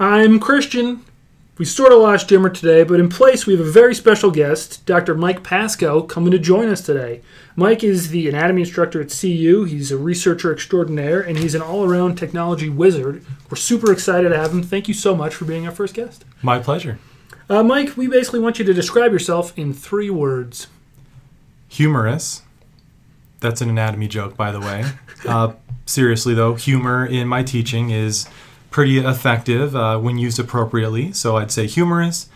I'm Christian. We sort of lost Jimmer today, but in place we have a very special guest, Dr. Mike Pascoe, coming to join us today. Mike is the anatomy instructor at CU. He's a researcher extraordinaire, and he's an all-around technology wizard. We're super excited to have him. Thank you so much for being our first guest. My pleasure. Uh, Mike, we basically want you to describe yourself in three words. Humorous. That's an anatomy joke, by the way. uh, seriously, though, humor in my teaching is pretty effective uh, when used appropriately. So I'd say humorous,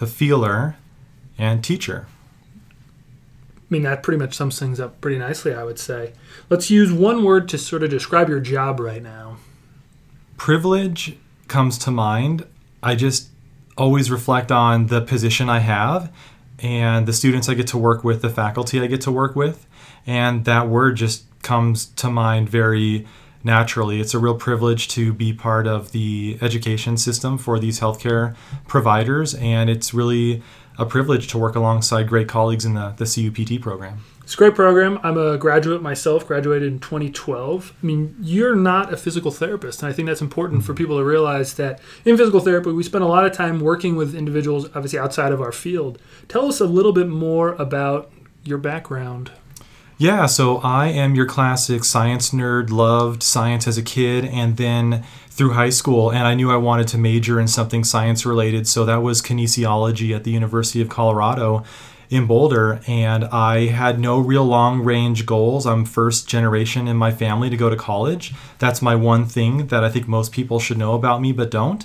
a feeler, and teacher. I mean, that pretty much sums things up pretty nicely, I would say. Let's use one word to sort of describe your job right now. Privilege comes to mind. I just always reflect on the position I have and the students I get to work with, the faculty I get to work with, and that word just comes to mind very naturally. It's a real privilege to be part of the education system for these healthcare providers, and it's really a privilege to work alongside great colleagues in the, the CUPT program. It's a great program. I'm a graduate myself, graduated in 2012. I mean, you're not a physical therapist, and I think that's important for people to realize that in physical therapy, we spend a lot of time working with individuals, obviously outside of our field. Tell us a little bit more about your background. Yeah, so I am your classic science nerd, loved science as a kid, and then through high school, and I knew I wanted to major in something science related. So that was kinesiology at the University of Colorado in Boulder, and I had no real long range goals. I'm first generation in my family to go to college. That's my one thing that I think most people should know about me, but don't.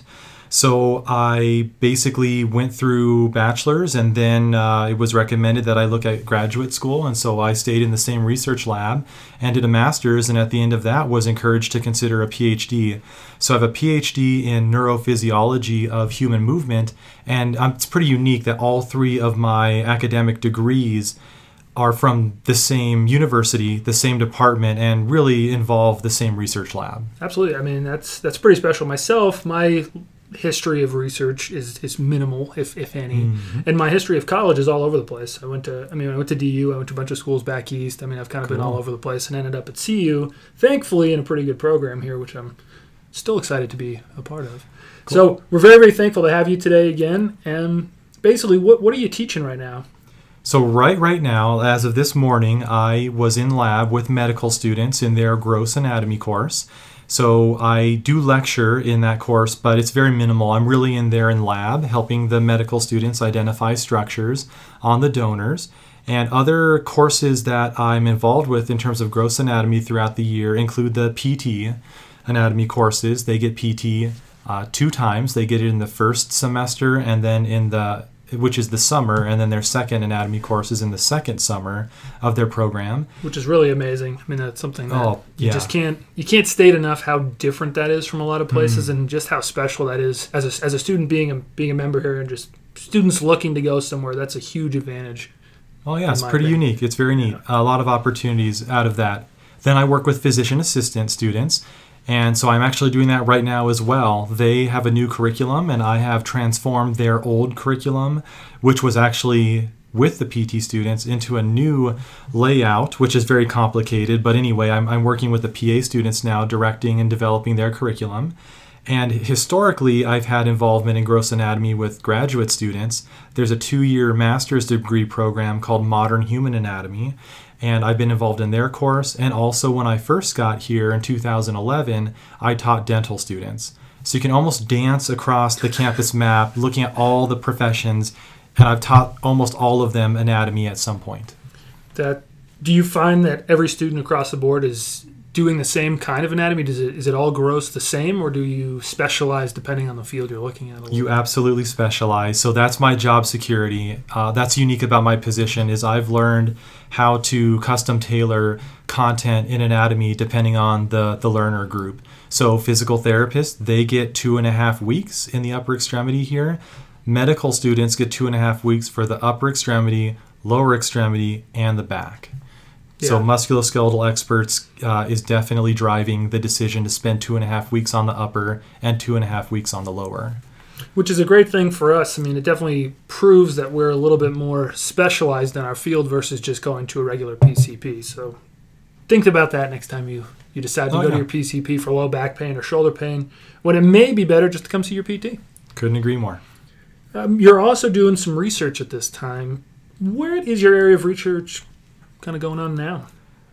So I basically went through bachelor's, and then uh, it was recommended that I look at graduate school. And so I stayed in the same research lab and did a master's. And at the end of that, was encouraged to consider a PhD. So I have a PhD in neurophysiology of human movement, and um, it's pretty unique that all three of my academic degrees are from the same university, the same department, and really involve the same research lab. Absolutely. I mean, that's that's pretty special. Myself, my history of research is, is minimal, if, if any. Mm-hmm. And my history of college is all over the place. I went to, I mean, I went to DU, I went to a bunch of schools back east. I mean, I've kind of cool. been all over the place and ended up at CU, thankfully, in a pretty good program here, which I'm still excited to be a part of. Cool. So we're very, very thankful to have you today again. And basically, what, what are you teaching right now? So right right now, as of this morning, I was in lab with medical students in their gross anatomy course. So I do lecture in that course, but it's very minimal. I'm really in there in lab helping the medical students identify structures on the donors. And other courses that I'm involved with in terms of gross anatomy throughout the year include the PT anatomy courses. They get PT uh, two times. They get it in the first semester and then in the which is the summer, and then their second anatomy course is in the second summer of their program. Which is really amazing. I mean, that's something that oh, you yeah. just can't you can't state enough how different that is from a lot of places, mm and just how special that is as a, as a student being a being a member here and just students looking to go somewhere. That's a huge advantage. Oh yeah, it's pretty opinion. unique. It's very neat. Yeah. A lot of opportunities out of that. Then I work with physician assistant students and so I'm actually doing that right now as well. They have a new curriculum, and I have transformed their old curriculum, which was actually with the PT students, into a new layout, which is very complicated. But anyway, I'm, I'm working with the PA students now, directing and developing their curriculum. And historically, I've had involvement in gross anatomy with graduate students. There's a two year master's degree program called Modern Human Anatomy and I've been involved in their course. And also, when I first got here in 2011, I taught dental students. So you can almost dance across the campus map, looking at all the professions, and I've taught almost all of them anatomy at some point. That do you find that every student across the board is doing the same kind of anatomy? Does it is it all gross the same, or do you specialize depending on the field you're looking at? You absolutely specialize. So that's my job security. Uh, that's unique about my position is I've learned how to custom tailor content in anatomy depending on the the learner group. So physical therapists they get two and a half weeks in the upper extremity here. Medical students get two and a half weeks for the upper extremity, lower extremity, and the back. So musculoskeletal experts uh, is definitely driving the decision to spend two and a half weeks on the upper and two and a half weeks on the lower. Which is a great thing for us. I mean, it definitely proves that we're a little bit more specialized in our field versus just going to a regular PCP. So think about that next time you you decide to Oh, go yeah. to your PCP for low back pain or shoulder pain. When it may be better just to come see your PT. Couldn't agree more. Um, you're also doing some research at this time. Where is your area of research kind of going on now?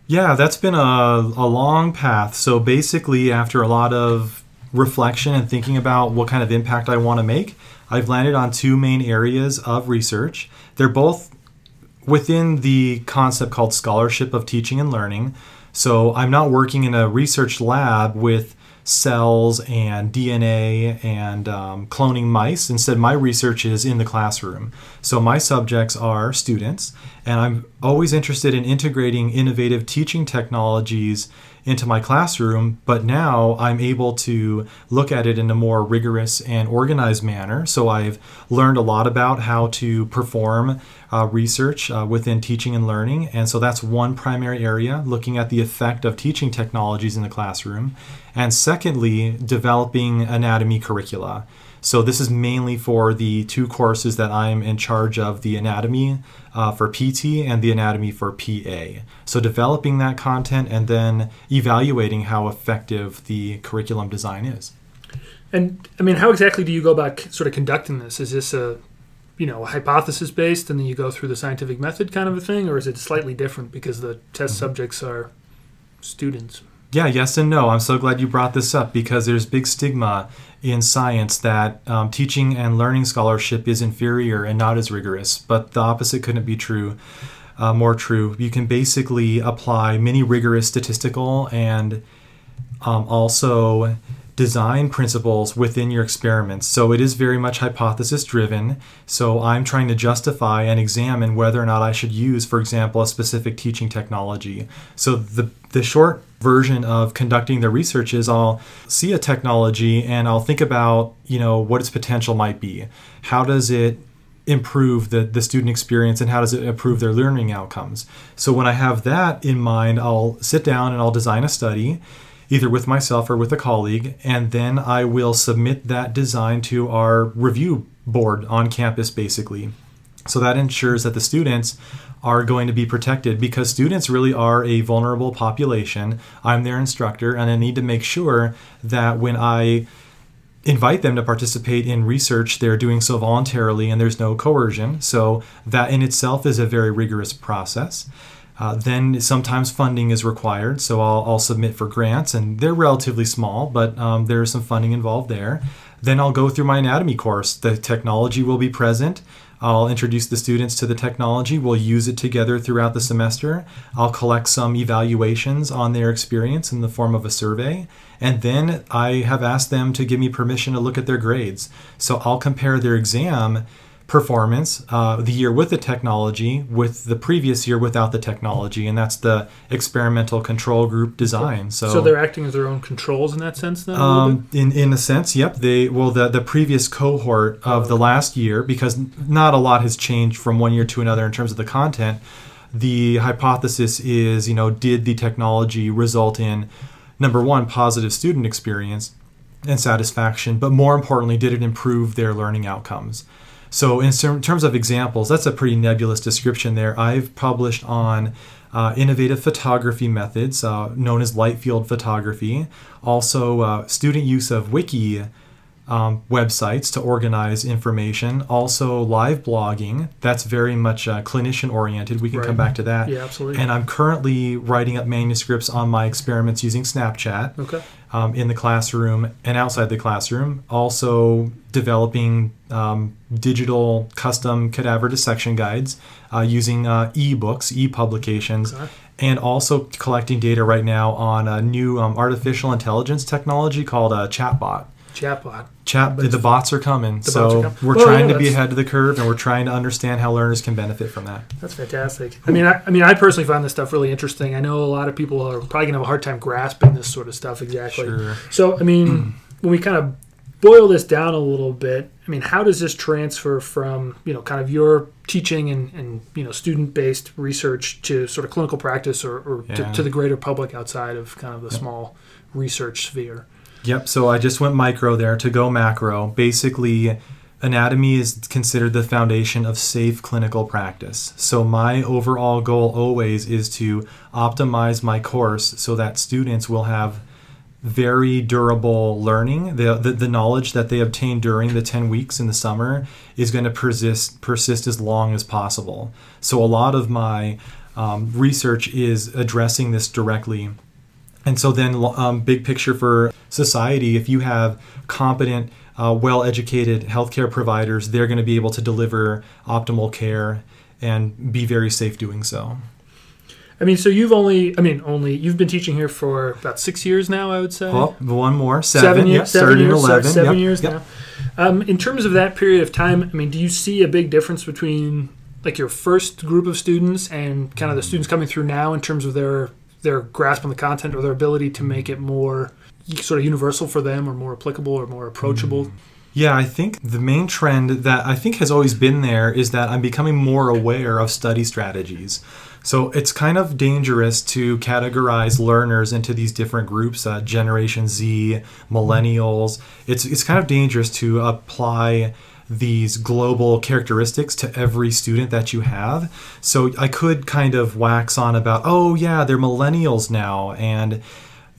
Yeah, that's been a, a long path. So basically, after a lot of reflection and thinking about what kind of impact I want to make, I've landed on two main areas of research. They're both within the concept called scholarship of teaching and learning. So I'm not working in a research lab with cells and DNA and um, cloning mice. Instead, my research is in the classroom. So my subjects are students, and I'm always interested in integrating innovative teaching technologies into my classroom, but now I'm able to look at it in a more rigorous and organized manner. So I've learned a lot about how to perform uh, research uh, within teaching and learning. And so that's one primary area, looking at the effect of teaching technologies in the classroom. And secondly, developing anatomy curricula. So this is mainly for the two courses that I'm in charge of the anatomy uh, for PT and the anatomy for PA. So developing that content and then evaluating how effective the curriculum design is. And I mean, how exactly do you go about sort of conducting this? Is this a you know hypothesis based, and then you go through the scientific method kind of a thing, or is it slightly different because the test subjects are students? Yeah, yes and no. I'm so glad you brought this up because there's big stigma in science that um, teaching and learning scholarship is inferior and not as rigorous, but the opposite couldn't be true. Uh, more true. You can basically apply many rigorous statistical and um, also design principles within your experiments. So it is very much hypothesis driven. So I'm trying to justify and examine whether or not I should use, for example, a specific teaching technology. So the the short version of conducting the research is I'll see a technology and I'll think about, you know, what its potential might be. How does it improve the, the student experience and how does it improve their learning outcomes? So when I have that in mind, I'll sit down and I'll design a study either with myself or with a colleague, and then I will submit that design to our review board on campus basically. So that ensures that the students are going to be protected because students really are a vulnerable population. I'm their instructor, and I need to make sure that when I invite them to participate in research, they're doing so voluntarily and there's no coercion. So that in itself is a very rigorous process. Uh, then sometimes funding is required, so I'll, I'll submit for grants, and they're relatively small, but um, there's some funding involved there. Then I'll go through my anatomy course. The technology will be present. I'll introduce the students to the technology. We'll use it together throughout the semester. I'll collect some evaluations on their experience in the form of a survey. And then I have asked them to give me permission to look at their grades. So I'll compare their exam performance uh, the year with the technology with the previous year without the technology. And that's the experimental control group design. So, So they're acting as their own controls in that sense, then. um, in in a sense, yep. They well the the previous cohort of the last year because not a lot has changed from one year to another in terms of the content. The hypothesis is, you know, did the technology result in number one positive student experience and satisfaction, but more importantly, did it improve their learning outcomes? So, in terms of examples, that's a pretty nebulous description there. I've published on uh, innovative photography methods uh, known as light field photography, also uh, student use of wiki um, websites to organize information, also live blogging. That's very much uh, clinician oriented. We can Right. come back to that. Yeah, absolutely. And I'm currently writing up manuscripts on my experiments using Snapchat Okay. um, in the classroom and outside the classroom. Also, developing um, digital custom cadaver dissection guides uh, using uh, e-books, e-publications, Okay. and also collecting data right now on a new um, artificial intelligence technology called a chatbot. Chatbot. Chat, the bots are coming, The so bots are coming. we're Well, trying yeah, to be ahead of the curve, and we're trying to understand how learners can benefit from that. That's fantastic. I mean, I, I mean, I personally find this stuff really interesting. I know a lot of people are probably gonna have a hard time grasping this sort of stuff exactly. Sure. So, I mean, when we kind of boil this down a little bit, I mean, how does this transfer from you know kind of your teaching and, and you know student based research to sort of clinical practice or, or Yeah. to, to the greater public outside of kind of the small research sphere? Yep. So I just went micro there to go macro. Basically, anatomy is considered the foundation of safe clinical practice. So, my overall goal always is to optimize my course so that students will have very durable learning. The, the, the, knowledge that they obtain during the 10 weeks in the summer is going to persist, persist as long as possible. So, a lot of my um, research is addressing this directly. And so, then, um, big picture for society, if you have competent, uh, well educated healthcare providers, they're going to be able to deliver optimal care and be very safe doing so. I mean, so you've only, I mean, only, you've been teaching here for about six years now, I would say. Oh, one more, seven, seven years, yep, seven years, 11. seven yep, years yep. now. Um, in terms of that period of time, I mean, do you see a big difference between like your first group of students and kind of the students coming through now in terms of their their grasp on the content or their ability to make it more sort of universal for them or more applicable or more approachable? Mm. Yeah, I think the main trend that I think has always been there is that I'm becoming more aware of study strategies. So it's kind of dangerous to categorize learners into these different groups, uh, Generation Z, Millennials. It's it's kind of dangerous to apply these global characteristics to every student that you have. So I could kind of wax on about, oh yeah, they're millennials now, and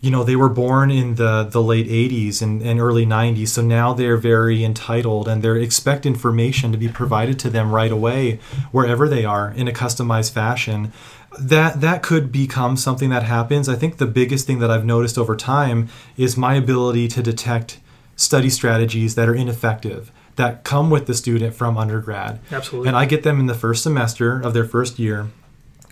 you know they were born in the the late 80s and, and early 90s so now they're very entitled and they expect information to be provided to them right away wherever they are in a customized fashion. That that could become something that happens. I think the biggest thing that i've noticed over time is my ability to detect study strategies that are ineffective that come with the student from undergrad absolutely and i get them in the first semester of their first year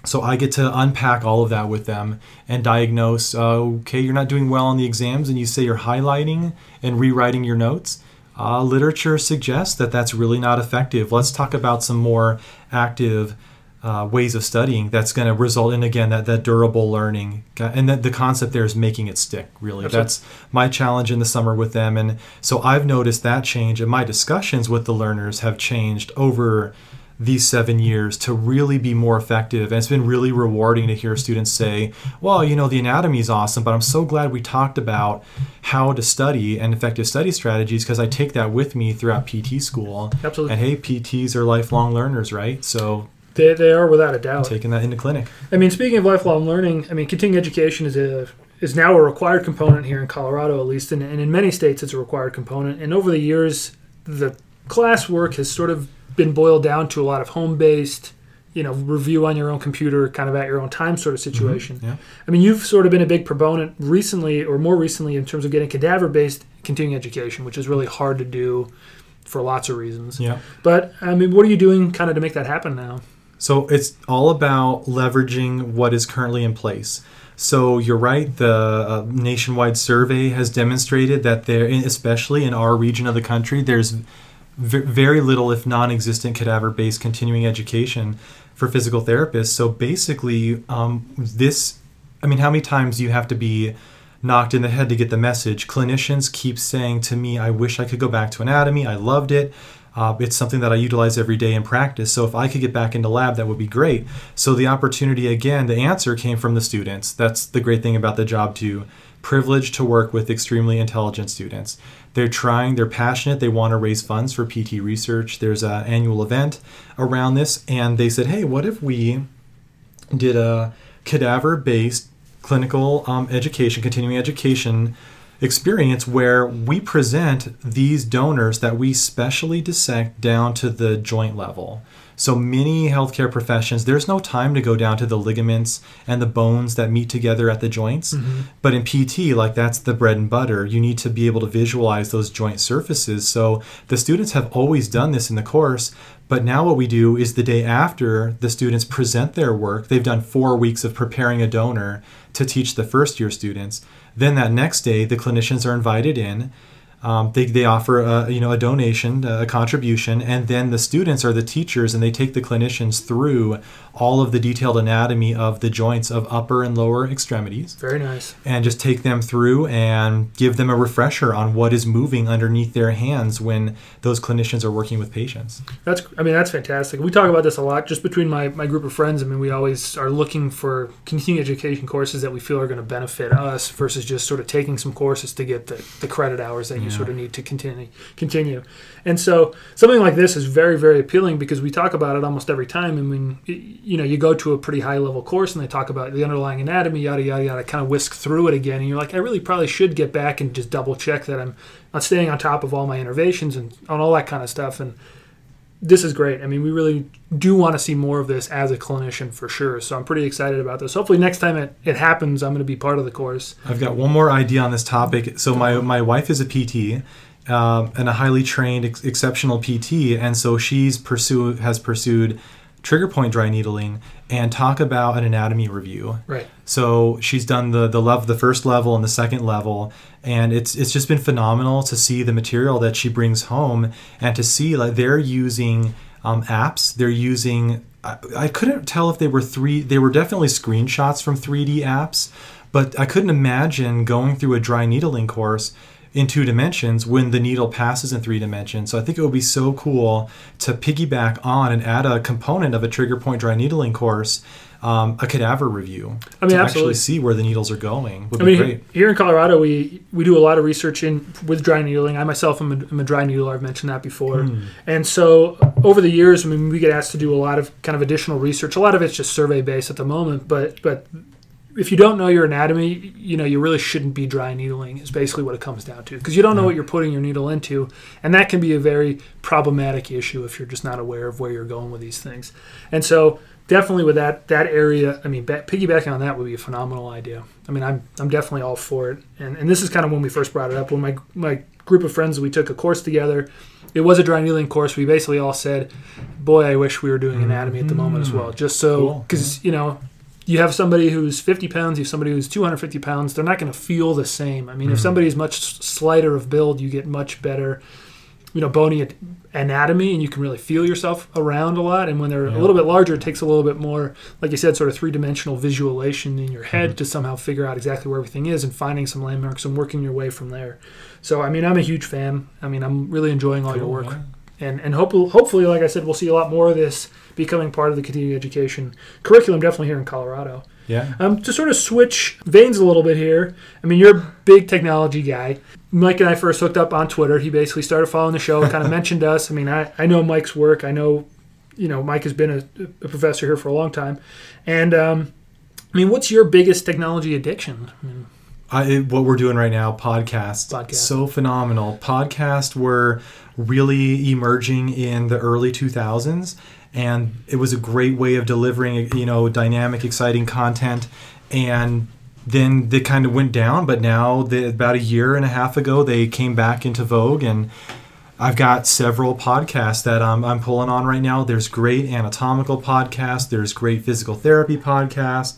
so I get to unpack all of that with them and diagnose. Uh, okay, you're not doing well on the exams, and you say you're highlighting and rewriting your notes. Uh, literature suggests that that's really not effective. Let's talk about some more active uh, ways of studying that's going to result in again that, that durable learning and that the concept there is making it stick really Absolutely. that's my challenge in the summer with them and so i've noticed that change and my discussions with the learners have changed over these seven years to really be more effective. And it's been really rewarding to hear students say, well, you know, the anatomy is awesome, but I'm so glad we talked about how to study and effective study strategies because I take that with me throughout PT school. Absolutely. And hey, PTs are lifelong learners, right? So they, they are without a doubt. Taking that into clinic. I mean, speaking of lifelong learning, I mean, continuing education is a is now a required component here in Colorado, at least, and, and in many states, it's a required component. And over the years, the classwork has sort of been boiled down to a lot of home based, you know, review on your own computer, kind of at your own time sort of situation. Mm-hmm. Yeah. I mean, you've sort of been a big proponent recently, or more recently, in terms of getting cadaver based continuing education, which is really hard to do for lots of reasons. Yeah. But I mean, what are you doing kind of to make that happen now? So it's all about leveraging what is currently in place. So you're right. The uh, nationwide survey has demonstrated that there, especially in our region of the country, there's very little, if non-existent, cadaver-based continuing education for physical therapists. So basically, um, this, I mean, how many times do you have to be knocked in the head to get the message? Clinicians keep saying to me, "I wish I could go back to anatomy. I loved it." Uh, it's something that I utilize every day in practice. So if I could get back into lab, that would be great. So the opportunity again, the answer came from the students. That's the great thing about the job too. Privileged to work with extremely intelligent students. They're trying, they're passionate, they want to raise funds for PT research. There's an annual event around this, and they said, hey, what if we did a cadaver based clinical um, education, continuing education experience where we present these donors that we specially dissect down to the joint level. So many healthcare professions, there's no time to go down to the ligaments and the bones that meet together at the joints. Mm-hmm. But in PT, like that's the bread and butter. You need to be able to visualize those joint surfaces. So the students have always done this in the course. But now what we do is the day after the students present their work, they've done four weeks of preparing a donor to teach the first year students. Then that next day, the clinicians are invited in um, they, they offer a, you know a donation a contribution and then the students are the teachers and they take the clinicians through all of the detailed anatomy of the joints of upper and lower extremities. Very nice. And just take them through and give them a refresher on what is moving underneath their hands when those clinicians are working with patients. That's i mean that's fantastic. We talk about this a lot just between my, my group of friends. I mean we always are looking for continuing education courses that we feel are going to benefit us versus just sort of taking some courses to get the, the credit hours that you you sort of need to continue continue. And so something like this is very very appealing because we talk about it almost every time. I mean, you know, you go to a pretty high level course and they talk about the underlying anatomy, yada yada yada, kind of whisk through it again, and you're like, I really probably should get back and just double check that I'm not staying on top of all my innervations and on all that kind of stuff and this is great. I mean, we really do want to see more of this as a clinician for sure. So I'm pretty excited about this. Hopefully, next time it, it happens, I'm going to be part of the course. I've got one more idea on this topic. So my my wife is a PT. Um, and a highly trained, ex- exceptional PT, and so she's pursue has pursued trigger point dry needling and talk about an anatomy review. Right. So she's done the the level, the first level and the second level, and it's it's just been phenomenal to see the material that she brings home and to see like they're using um, apps, they're using. I, I couldn't tell if they were three. They were definitely screenshots from 3D apps, but I couldn't imagine going through a dry needling course in two dimensions when the needle passes in three dimensions. So I think it would be so cool to piggyback on and add a component of a trigger point dry needling course, um, a cadaver review. I mean, to absolutely. actually see where the needles are going would I be mean, great. here in Colorado, we we do a lot of research in with dry needling. I myself am a, am a dry needler. I've mentioned that before. Hmm. And so over the years, I mean, we get asked to do a lot of kind of additional research. A lot of it's just survey based at the moment, but but if you don't know your anatomy, you know you really shouldn't be dry needling. Is basically what it comes down to because you don't know Yeah. what you're putting your needle into, and that can be a very problematic issue if you're just not aware of where you're going with these things. And so definitely with that that area, I mean, ba- piggybacking on that would be a phenomenal idea. I mean, I'm I'm definitely all for it. And and this is kind of when we first brought it up when my my group of friends we took a course together. It was a dry needling course. We basically all said, "Boy, I wish we were doing mm-hmm. anatomy at the moment as well." Just so Cool. because you know you have somebody who's 50 pounds, you have somebody who's 250 pounds, they're not going to feel the same. I mean, if mm-hmm. somebody's much slighter of build, you get much better, you know, bony anatomy, and you can really feel yourself around a lot. And when they're a little bit larger, it takes a little bit more, like you said, sort of three dimensional visualization in your head to somehow figure out exactly where everything is and finding some landmarks and working your way from there. So, I mean, I'm a huge fan. I mean, I'm really enjoying all your work yeah. and and hopefully, hopefully, like I said, we'll see a lot more of this becoming part of the continuing education curriculum, definitely here in Colorado. Yeah. Um, to sort of switch veins a little bit here, I mean, you're a big technology guy. Mike and I first hooked up on Twitter. He basically started following the show, kind of mentioned us. I mean, I, I know Mike's work. I know, you know, Mike has been a, a professor here for a long time. And, um, I mean, what's your biggest technology addiction? I mean, I, what we're doing right now, podcasts, Podcast. so phenomenal. Podcasts were really emerging in the early 2000s, and it was a great way of delivering, you know, dynamic, exciting content. And then they kind of went down, but now, the, about a year and a half ago, they came back into vogue, and I've got several podcasts that I'm, I'm pulling on right now. There's great anatomical podcasts. There's great physical therapy podcasts.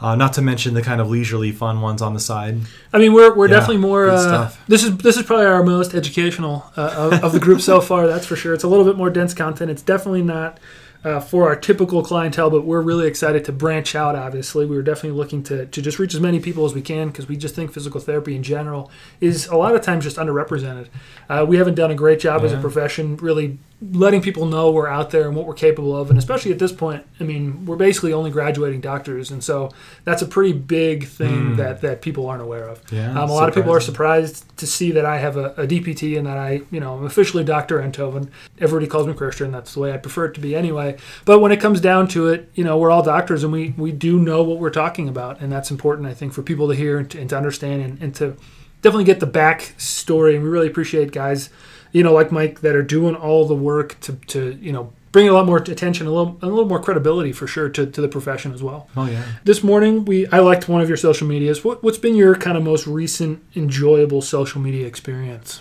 Uh, not to mention the kind of leisurely fun ones on the side. I mean, we're, we're Yeah, definitely more. Uh, this is this is probably our most educational uh, of, of the group so far. That's for sure. It's a little bit more dense content. It's definitely not uh, for our typical clientele, but we're really excited to branch out. Obviously, we were definitely looking to to just reach as many people as we can because we just think physical therapy in general is a lot of times just underrepresented. Uh, we haven't done a great job as a profession really letting people know we're out there and what we're capable of and especially at this point i mean we're basically only graduating doctors and so that's a pretty big thing Mm. that that people aren't aware of Yeah, um, a lot of people are surprised to see that I have a, a DPT and that I, you know, I'm officially Dr. Enthoven. Everybody calls me Christian. That's the way I prefer it to be anyway. But when it comes down to it, you know, we're all doctors and we, we do know what we're talking about. And that's important, I think, for people to hear and to, and to understand and, and to definitely get the back story. And we really appreciate guys, you know, like Mike that are doing all the work to, to you know, bring a lot more attention, a little, a little more credibility for sure to, to the profession as well. Oh yeah. This morning, we I liked one of your social medias. What, what's been your kind of most recent enjoyable social media experience?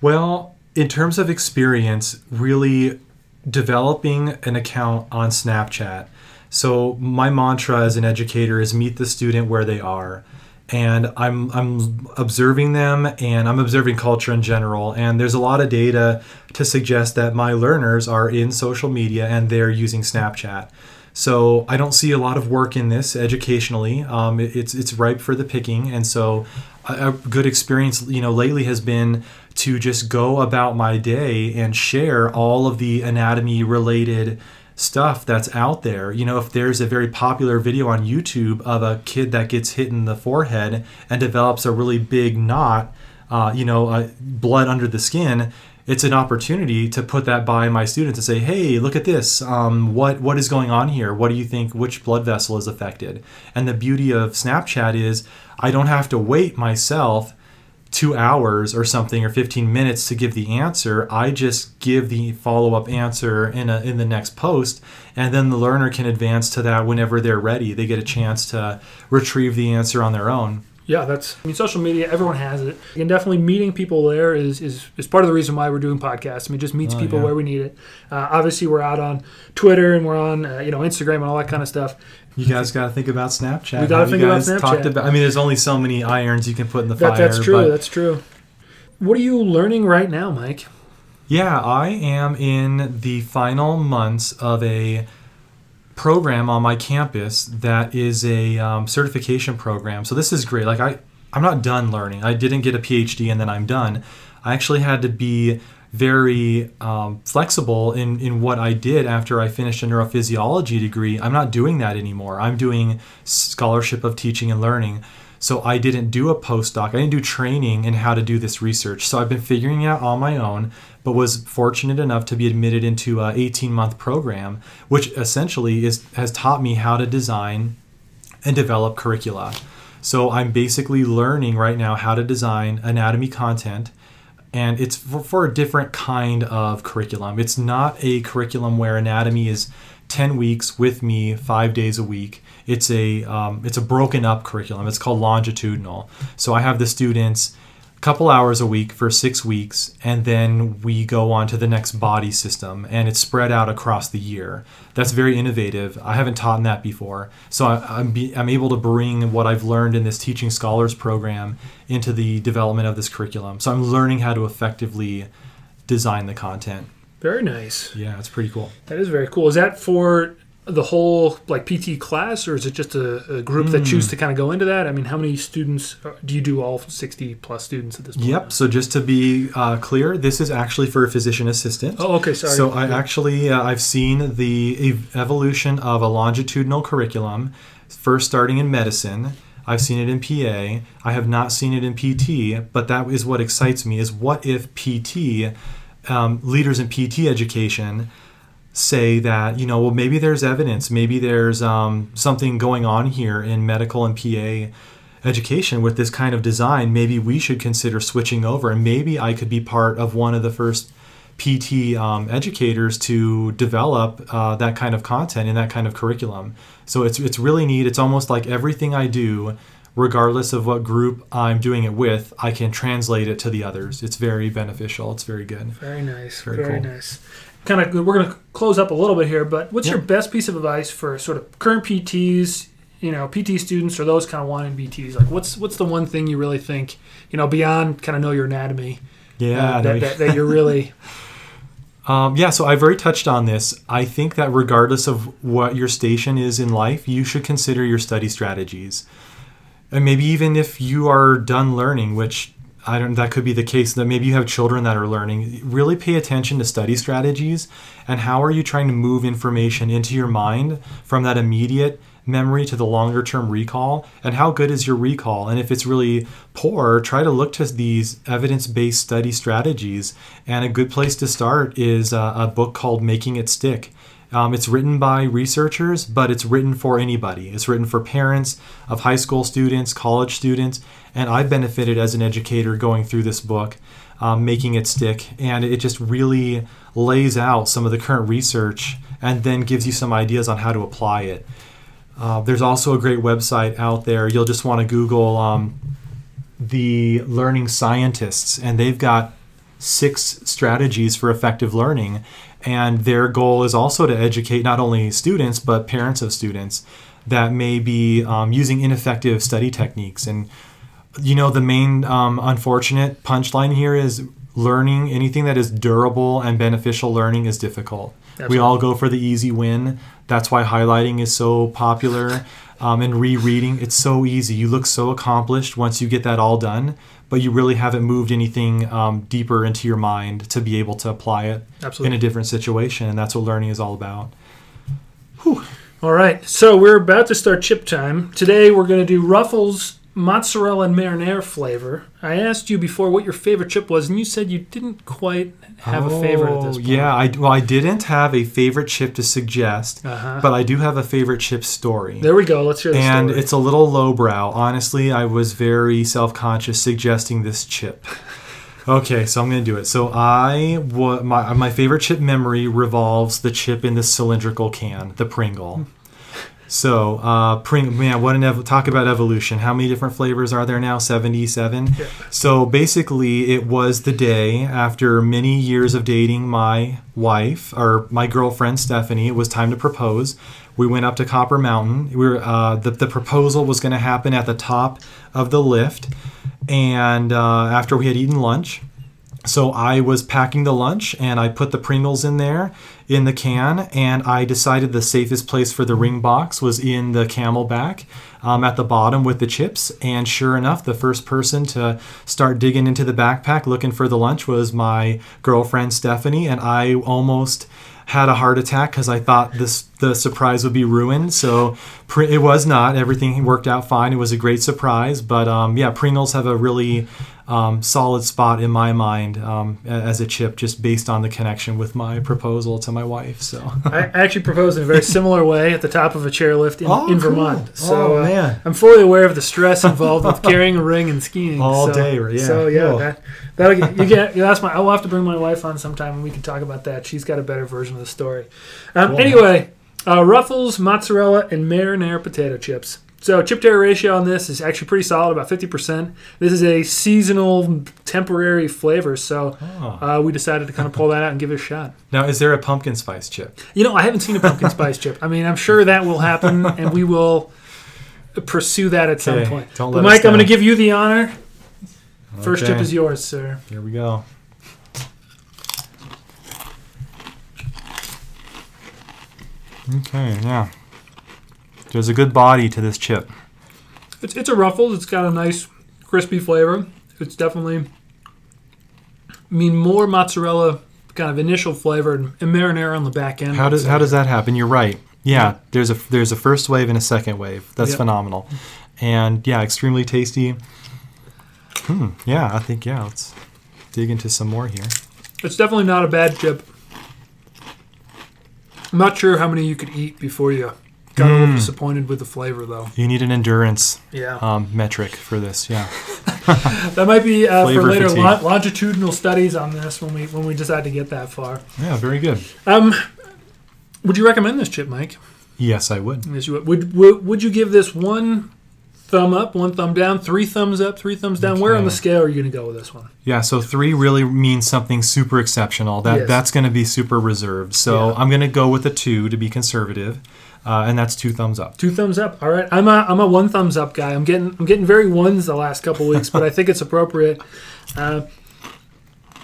Well, in terms of experience, really developing an account on Snapchat. So my mantra as an educator is meet the student where they are. And I'm I'm observing them and I'm observing culture in general. And there's a lot of data to suggest that my learners are in social media and they're using Snapchat. So I don't see a lot of work in this educationally. Um, it- it's it's ripe for the picking, and so a, a good experience, you know, lately has been to just go about my day and share all of the anatomy related stuff that's out there. You know, if there's a very popular video on YouTube of a kid that gets hit in the forehead and develops a really big knot, uh, you know, uh, blood under the skin, it's an opportunity to put that by my students and say, "Hey, look at this. Um, what what is going on here? What do you think? Which blood vessel is affected?" And the beauty of Snapchat is I don't have to wait myself two hours or something or 15 minutes to give the answer. I just give the follow up answer in a, in the next post, and then the learner can advance to that whenever they're ready. They get a chance to retrieve the answer on their own. Yeah, that's. I mean, social media. Everyone has it, and definitely meeting people there is is, is part of the reason why we're doing podcasts. I mean, it just meets Oh, people yeah. where we need it. Uh, obviously, we're out on Twitter and we're on uh, you know Instagram and all that kind of stuff. You guys got to think about Snapchat. We gotta think you about Snapchat. Talked about, I mean, there's only so many irons you can put in the That, fire. that's true. That's true. What are you learning right now, Mike? Yeah, I am in the final months of a program on my campus that is a um, certification program. So this is great. Like I, I'm not done learning. I didn't get a PhD and then I'm done. I actually had to be very um, flexible in, in what I did after I finished a neurophysiology degree. I'm not doing that anymore. I'm doing scholarship of teaching and learning. So I didn't do a postdoc. I didn't do training in how to do this research. So I've been figuring it out on my own, but was fortunate enough to be admitted into a 18 month program, which essentially is has taught me how to design and develop curricula. So I'm basically learning right now how to design anatomy content and it's for, for a different kind of curriculum. It's not a curriculum where anatomy is 10 weeks with me five days a week. It's a um, it's a broken up curriculum. It's called longitudinal. So I have the students a couple hours a week for six weeks, and then we go on to the next body system, and it's spread out across the year. That's very innovative. I haven't taught in that before, so I, I'm I'm able to bring what I've learned in this teaching scholars program into the development of this curriculum. So I'm learning how to effectively design the content. Very nice. Yeah, it's pretty cool. That is very cool. Is that for the whole like PT class, or is it just a, a group that Hmm. choose to kind of go into that? I mean, how many students uh, do you do? All sixty plus students at this point? Yep. So just to be uh, clear, this is actually for a physician assistant. Oh, okay. Sorry. So I Yeah. actually uh, I've seen the ev- evolution of a longitudinal curriculum, first starting in medicine. I've seen it in PA. I have not seen it in PT, but that is what excites me. Is what if PT um, leaders in PT education say that you know well maybe there's evidence, maybe there's um, something going on here in medical and PA education with this kind of design, maybe we should consider switching over, and maybe I could be part of one of the first PT um, educators to develop uh, that kind of content in that kind of curriculum. So it's it's really neat. It's almost like everything I do, regardless of what group I'm doing it with, I can translate it to the others. It's very beneficial. It's very good. Very nice. Very Very, cool. nice. Kind of, we're going to close up a little bit here, but what's Yeah. your best piece of advice for sort of current PTs, you know, PT students or those kind of wanting BTs? Like, what's what's the one thing you really think, you know, beyond kind of know your anatomy, Yeah. uh, that, that, that you're really, Um, yeah, so I've already touched on this. I think that regardless of what your station is in life, you should consider your study strategies. And maybe even if you are done learning, which I don't, that could be the case, that maybe you have children that are learning, really pay attention to study strategies and how are you trying to move information into your mind from that immediate memory to the longer term recall? And how good is your recall? And if it's really poor try to look to these evidence-based study strategies. And a good place to start is a, a book called making it stick um, it's written by researchers but it's written for anybody it's written for parents of high school students college students and I've benefited as an educator going through this book um, making it stick and it just really lays out some of the current research and then gives you some ideas on how to apply it uh, there's also a great website out there. You'll just want to Google um, the learning scientists, and they've got six strategies for effective learning. And their goal is also to educate not only students, but parents of students that may be um, using ineffective study techniques. And, you know, the main um, unfortunate punchline here is learning anything that is durable and beneficial learning is difficult. We all go for the easy win. That's why highlighting is so popular. Um, and rereading, it's so easy. You look so accomplished once you get that all done, but you really haven't moved anything um, deeper into your mind to be able to apply it in a different situation. And that's what learning is all about. All right. So we're about to start chip time. Today we're going to do Ruffles mozzarella and marinara flavor. I asked you before what your favorite chip was, and you said you didn't quite have a favorite at this Oh, point. Yeah, I well, I didn't have a favorite chip to suggest, Uh-huh. but I do have a favorite chip story. There we go. Let's hear the and story. it's a little lowbrow. Honestly, I was very self-conscious suggesting this chip. Okay, so I'm gonna do it. So I wa- my my favorite chip memory revolves the chip in the cylindrical can, the Pringle. So, uh, Pring, man, what an ev- talk about evolution. How many different flavors are there now? 77. Yeah. So basically, it was the day after many years of dating my wife or my girlfriend Stephanie. It was time to propose. We went up to Copper Mountain. We were uh, the the proposal was going to happen at the top of the lift, and uh, after we had eaten lunch. So I was packing the lunch and I put the Pringles in there in the can and I decided the safest place for the ring box was in the CamelBak um, at the bottom with the chips. And sure enough, the first person to start digging into the backpack looking for the lunch was my girlfriend Stephanie. And I almost had a heart attack because I thought this the surprise would be ruined. So pr- it was not. Everything worked out fine. It was a great surprise. But um, yeah, Pringles have a really um, solid spot in my mind um, as a chip, just based on the connection with my proposal to my wife. So I actually proposed in a very similar way at the top of a chairlift in, Oh, in cool. Vermont. So Oh, uh, man. I'm fully aware of the stress involved with carrying a ring and skiing All so, day, yeah. So yeah, Cool. that that'll get, you get. You ask my. I will have to bring my wife on sometime and we can talk about that. She's got a better version of the story. Um, Cool. Anyway, uh, Ruffles, mozzarella, and marinara potato chips. So chip to air ratio on this is actually pretty solid, about 50%. This is a seasonal, temporary flavor, so Oh. uh, we decided to kind of pull that out and give it a shot. now, is there a pumpkin spice chip? You know, I haven't seen a pumpkin spice chip. I mean, I'm sure that will happen, and we will pursue that at some point. don't But let us Mike, I'm going to give you the honor. First chip is yours, sir. Here we go. Okay, yeah. There's a good body to this chip. It's it's a Ruffles. It's got a nice crispy flavor. It's definitely, I mean, more mozzarella kind of initial flavor and, and marinara on the back end. How does how does that happen? You're right. Yeah, there's a there's a first wave and a second wave. That's Yep. phenomenal, and yeah, extremely tasty. Hmm. Yeah, I think yeah. Let's dig into some more here. It's definitely not a bad chip. I'm not sure how many you could eat before you got a Hmm. little disappointed with the flavor, though. You need an endurance Yeah. um, metric for this. Yeah. That might be uh, for later lo- longitudinal studies on this when we when we decide to get that far. Yeah. Very good. Um, would you recommend this chip, Mike? Yes, I would. Yes, you would. Would, would. would you give this one thumb up, one thumb down, three thumbs up, three thumbs down? Where on the scale are you going to go with this one? Yeah, so three really means something super exceptional. That Yes. that's going to be super reserved. So Yeah. I'm going to go with a two to be conservative, uh, and that's two thumbs up. Two thumbs up. All right. I'm a I'm a one thumbs up guy. I'm getting I'm getting very ones the last couple weeks, but I think it's appropriate. Uh,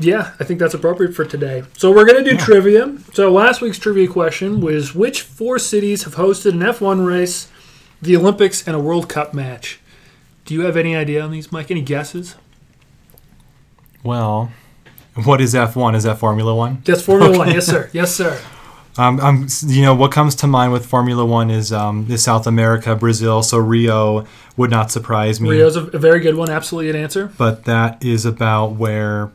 yeah, I think that's appropriate for today. So we're gonna do trivia. So last week's trivia question was which four cities have hosted an F1 race, the Olympics, and a World Cup match? Do you have any idea on these, Mike? Any guesses? Well, what is F1? Is that Formula One? That's Formula One. Yes, sir. Yes, sir. Um, I'm, you know, what comes to mind with Formula One is um, is South America, Brazil. So Rio would not surprise me. Rio's a, a very good one. Absolutely an answer. But that is about where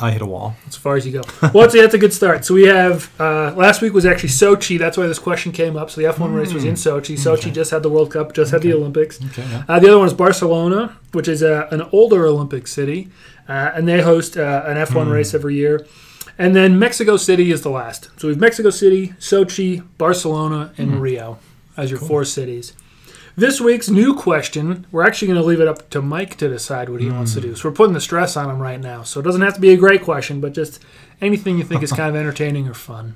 I hit a wall. as far as you go. Well, that's, that's a good start. So we have uh, last week was actually Sochi. That's why this question came up. So the F1 race was in Sochi. Sochi just had the World Cup, just had the Olympics. Okay. Yeah. Uh, the other one is Barcelona, which is uh, an older Olympic city, uh, and they host uh, an F1 race every year. And then Mexico City is the last. So we have Mexico City, Sochi, Barcelona, and Rio as your four cities. This week's new question, we're actually going to leave it up to Mike to decide what he wants to do. So we're putting the stress on him right now. So it doesn't have to be a great question, but just anything you think is kind of entertaining or fun.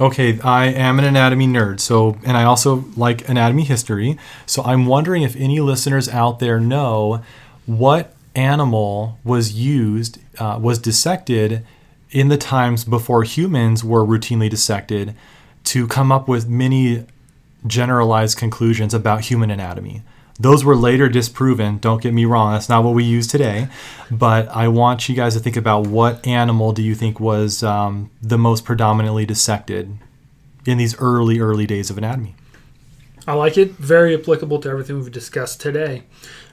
Okay, I am an anatomy nerd, so and I also like anatomy history. So I'm wondering if any listeners out there know what animal was used, uh, was dissected in the times before humans were routinely dissected to come up with many generalized conclusions about human anatomy. Those were later disproven. Don't get me wrong, that's not what we use today. But I want you guys to think about what animal do you think was um, the most predominantly dissected in these early, early days of anatomy? I like it. Very applicable to everything we've discussed today.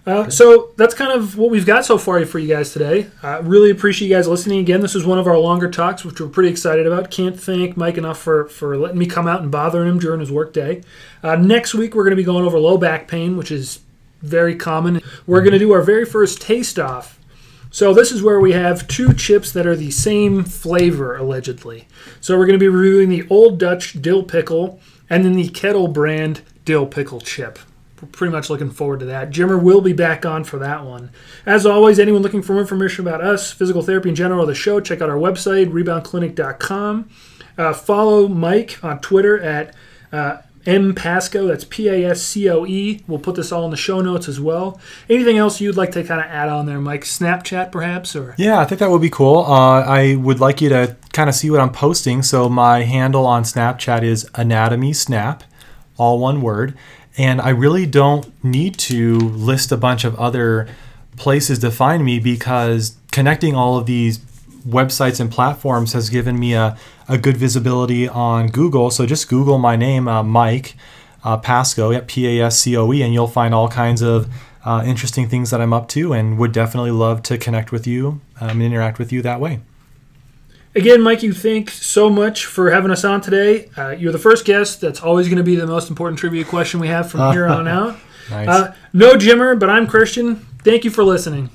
Uh, so that's kind of what we've got so far for you guys today. I uh, really appreciate you guys listening again. This is one of our longer talks, which we're pretty excited about. Can't thank Mike enough for, for letting me come out and bothering him during his workday. Uh, next week, we're going to be going over low back pain, which is very common. We're going to do our very first taste off. So this is where we have two chips that are the same flavor, allegedly. So we're going to be reviewing the Old Dutch dill pickle and then the Kettle brand dill pickle chip pretty much looking forward to that. Jimmer will be back on for that one. As always, anyone looking for more information about us, physical therapy in general, the show, check out our website, reboundclinic.com. Uh, follow Mike on Twitter at uh, M Pascoe. That's P A S C O E. We'll put this all in the show notes as well. Anything else you'd like to kind of add on there, Mike? Snapchat, perhaps, or yeah, I think that would be cool. Uh, I would like you to kind of see what I'm posting. So my handle on Snapchat is Anatomy Snap, all one word. And I really don't need to list a bunch of other places to find me because connecting all of these websites and platforms has given me a, a good visibility on Google. So just Google my name, uh, Mike uh, Pascoe, at P A S C O E, and you'll find all kinds of uh, interesting things that I'm up to and would definitely love to connect with you um, and interact with you that way. Again, Mike, you thank so much for having us on today. Uh, you're the first guest. That's always going to be the most important trivia question we have from here on out. nice. uh, no Jimmer, but I'm Christian. Thank you for listening.